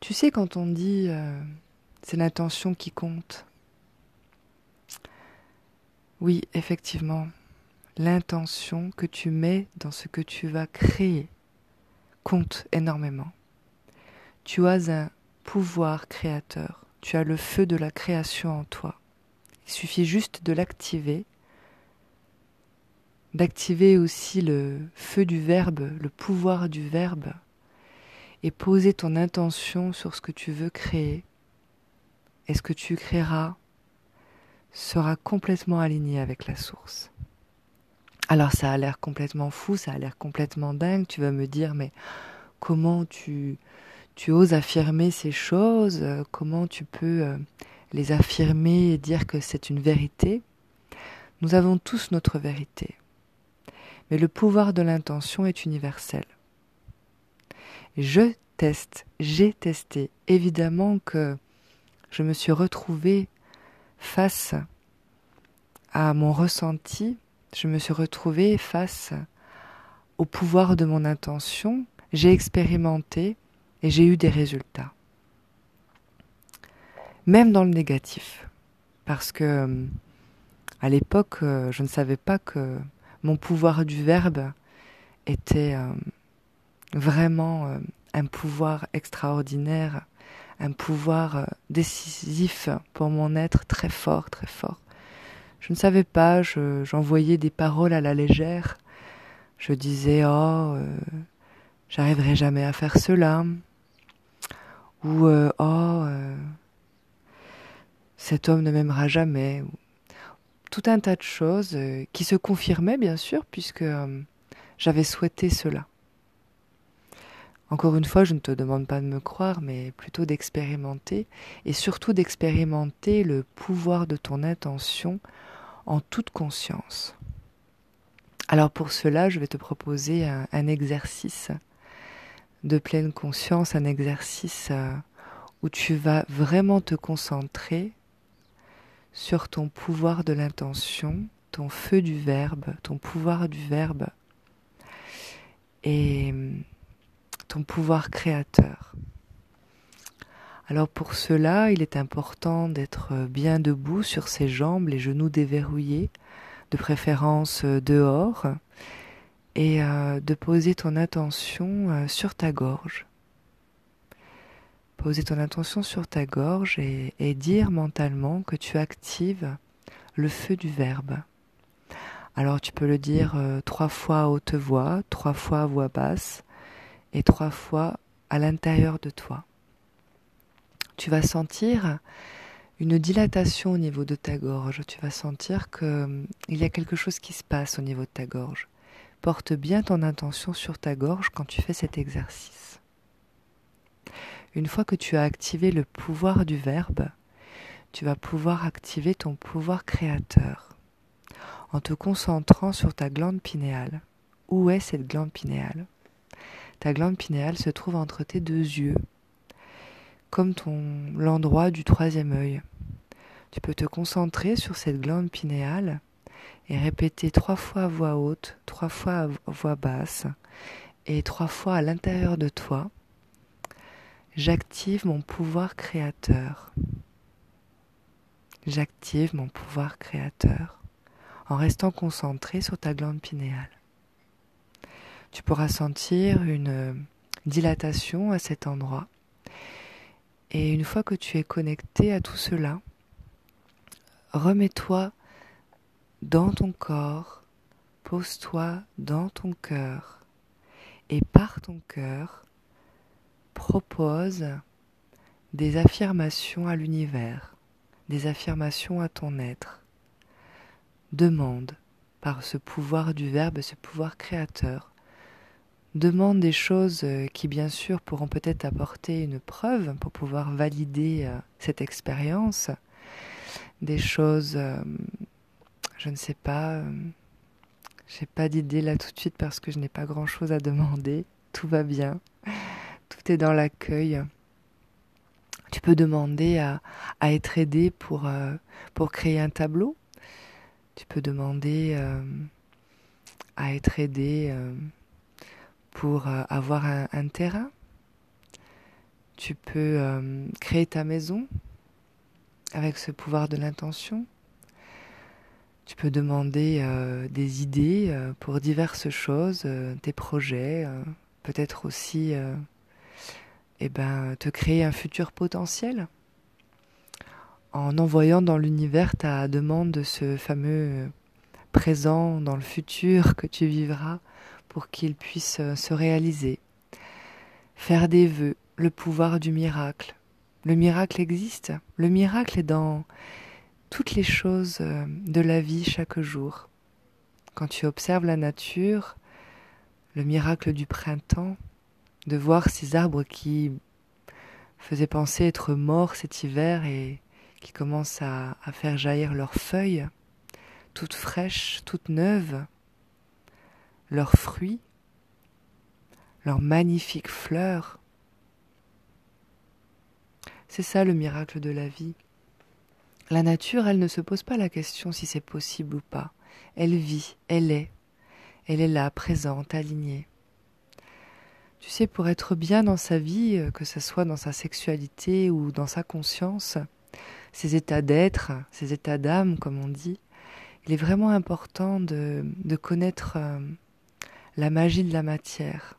Tu sais, quand on dit euh, c'est l'intention qui compte, oui, effectivement, l'intention que tu mets dans ce que tu vas créer compte énormément. Tu as un pouvoir créateur, tu as le feu de la création en toi. Il suffit juste de l'activer, d'activer aussi le feu du verbe, le pouvoir du verbe, et poser ton intention sur ce que tu veux créer. Et ce que tu créeras sera complètement aligné avec la source. Alors ça a l'air complètement fou, ça a l'air complètement dingue, tu vas me dire mais comment tu, tu oses affirmer ces choses, comment tu peux euh, les affirmer et dire que c'est une vérité? Nous avons tous notre vérité, mais le pouvoir de l'intention est universel. Je teste, j'ai testé, évidemment que je me suis retrouvée face à mon ressenti, je me suis retrouvée face au pouvoir de mon intention, j'ai expérimenté et j'ai eu des résultats. Même dans le négatif. Parce que à l'époque, euh, je ne savais pas que mon pouvoir du verbe était euh, vraiment euh, un pouvoir extraordinaire un pouvoir euh, décisif pour mon être très fort, très fort. Je ne savais pas, j'envoyais des paroles à la légère. Je disais oh, euh, j'arriverai jamais à faire cela, ou oh, cet homme ne m'aimera jamais. Tout un tas de choses qui se confirmaient bien sûr puisque j'avais souhaité cela. Encore une fois, je ne te demande pas de me croire, mais plutôt d'expérimenter, et surtout d'expérimenter le pouvoir de ton intention en toute conscience. Alors pour cela, je vais te proposer un, exercice de pleine conscience, un exercice euh, où tu vas vraiment te concentrer sur ton pouvoir de l'intention, ton feu du verbe, ton pouvoir du verbe. Et ton pouvoir créateur. Alors pour cela, il est important d'être bien debout sur ses jambes, les genoux déverrouillés, de préférence euh, dehors, et euh, de poser ton attention euh, sur ta gorge. Poser ton attention sur ta gorge et, et dire mentalement que tu actives le feu du verbe. Alors tu peux le dire trois fois à haute voix, trois fois à voix basse, et trois fois à l'intérieur de toi. Tu vas sentir une dilatation au niveau de ta gorge. Tu vas sentir qu'il hum, y a quelque chose qui se passe au niveau de ta gorge. Porte bien ton intention sur ta gorge quand tu fais cet exercice. Une fois que tu as activé le pouvoir du verbe, tu vas pouvoir activer ton pouvoir créateur en te concentrant sur ta glande pinéale. Où est cette glande pinéale? Ta glande pinéale se trouve entre tes deux yeux, comme ton l'endroit du troisième œil. Tu peux te concentrer sur cette glande pinéale et répéter trois fois à voix haute, trois fois à voix basse et trois fois à l'intérieur de toi. J'active mon pouvoir créateur. J'active mon pouvoir créateur en restant concentré sur ta glande pinéale tu pourras sentir une dilatation à cet endroit. Et une fois que tu es connecté à tout cela, remets-toi dans ton corps, pose-toi dans ton cœur et par ton cœur, propose des affirmations à l'univers, des affirmations à ton être. Demande par ce pouvoir du verbe, ce pouvoir créateur, demande des choses euh, qui bien sûr pourront peut-être apporter une preuve pour pouvoir valider euh, cette expérience, des choses, euh, je ne sais pas, j'ai pas d'idée là tout de suite parce que je n'ai pas grand-chose à demander, tout va bien, tout est dans l'accueil. Tu peux demander à, à être aidé pour, pour créer un tableau. Tu peux demander à être aidé pour euh, avoir un, terrain. Tu peux euh, créer ta maison avec ce pouvoir de l'intention. Tu peux demander euh, des idées pour diverses choses, tes projets, peut-être aussi eh ben, te créer un futur potentiel en envoyant dans l'univers ta demande de ce fameux présent dans le futur que tu vivras pour qu'il puisse se réaliser. Faire des vœux, le pouvoir du miracle. Le miracle existe. Le miracle est dans toutes les choses euh, de la vie chaque jour. Quand tu observes la nature, le miracle du printemps, de voir ces arbres qui faisaient penser être morts cet hiver et qui commencent à faire jaillir leurs feuilles, toutes fraîches, toutes neuves, leurs fruits, leurs magnifiques fleurs, c'est ça le miracle de la vie. La nature, elle ne se pose pas la question si c'est possible ou pas. Elle vit, elle est. Elle est là, présente, alignée. Tu sais, pour être bien dans sa vie, euh, que ce soit dans sa sexualité ou dans sa conscience, ses états d'être, ses états d'âme, comme on dit, il est vraiment important de, de connaître euh, la magie de la matière,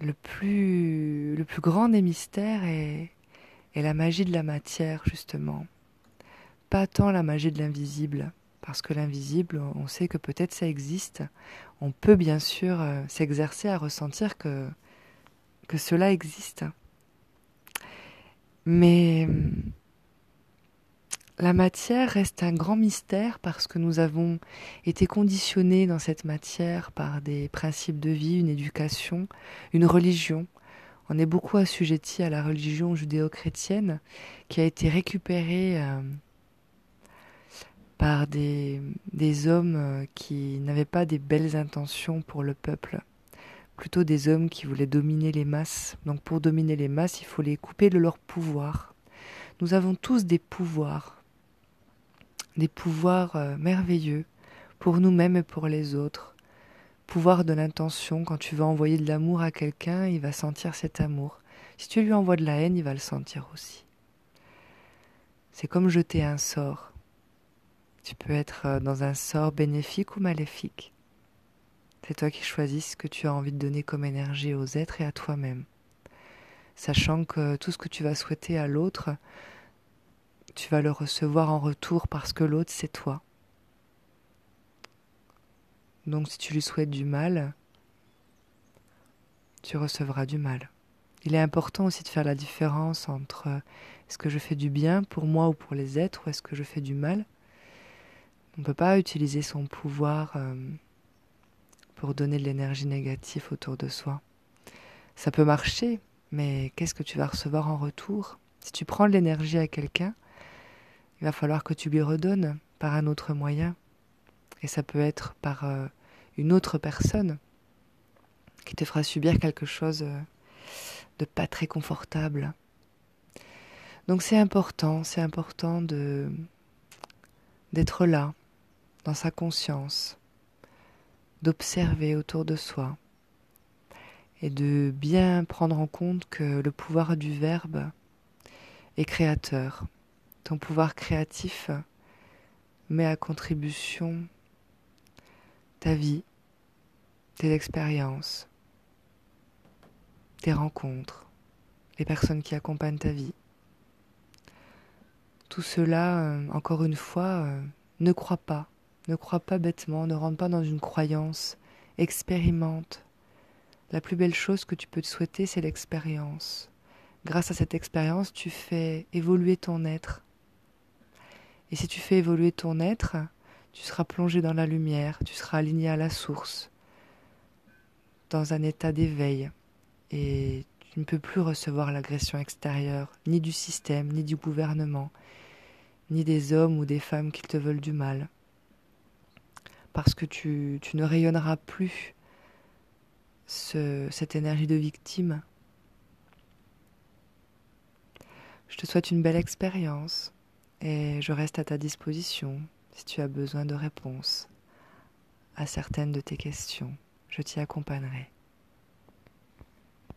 le plus, grand des mystères est, la magie de la matière, justement. Pas tant la magie de l'invisible, parce que l'invisible, on sait que peut-être ça existe. On peut bien sûr euh, s'exercer à ressentir que cela existe. Mais la matière reste un grand mystère parce que nous avons été conditionnés dans cette matière par des principes de vie, une éducation, une religion. On est beaucoup assujetti à la religion judéo-chrétienne qui a été récupérée euh, par des, des hommes euh, qui n'avaient pas des belles intentions pour le peuple, plutôt des hommes qui voulaient dominer les masses. Donc pour dominer les masses, il faut les couper de leur pouvoir. Nous avons tous des pouvoirs des pouvoirs euh, merveilleux pour nous-mêmes et pour les autres. Pouvoir de l'intention, quand tu vas envoyer de l'amour à quelqu'un, il va sentir cet amour. Si tu lui envoies de la haine, il va le sentir aussi. C'est comme jeter un sort. Tu peux être euh, dans un sort bénéfique ou maléfique. C'est toi qui choisis ce que tu as envie de donner comme énergie aux êtres et à toi-même. Sachant que tout ce que tu vas souhaiter à l'autre tu vas le recevoir en retour parce que l'autre, c'est toi. Donc si tu lui souhaites du mal, tu recevras du mal. Il est important aussi de faire la différence entre est-ce que je fais du bien pour moi ou pour les êtres ou est-ce que je fais du mal. On ne peut pas utiliser son pouvoir euh, pour donner de l'énergie négative autour de soi. Ça peut marcher, mais qu'est-ce que tu vas recevoir en retour? Si tu prends de l'énergie à quelqu'un, il va falloir que tu lui redonnes par un autre moyen. Et ça peut être par euh, une autre personne qui te fera subir quelque chose euh, de pas très confortable. Donc c'est important, c'est important de d'être là, dans sa conscience, d'observer autour de soi et de bien prendre en compte que le pouvoir du verbe est créateur ton pouvoir créatif met à contribution ta vie, tes expériences, tes rencontres, les personnes qui accompagnent ta vie. Tout cela, euh, encore une fois, euh, ne crois pas, ne crois pas bêtement, ne rentre pas dans une croyance, expérimente. La plus belle chose que tu peux te souhaiter, c'est l'expérience. Grâce à cette expérience, tu fais évoluer ton être, et si tu fais évoluer ton être, tu seras plongé dans la lumière, tu seras aligné à la source, dans un état d'éveil, et tu ne peux plus recevoir l'agression extérieure, ni du système, ni du gouvernement, ni des hommes ou des femmes qui te veulent du mal, parce que tu, ne rayonneras plus ce, cette énergie de victime. Je te souhaite une belle expérience et je reste à ta disposition si tu as besoin de réponses à certaines de tes questions. Je t'y accompagnerai.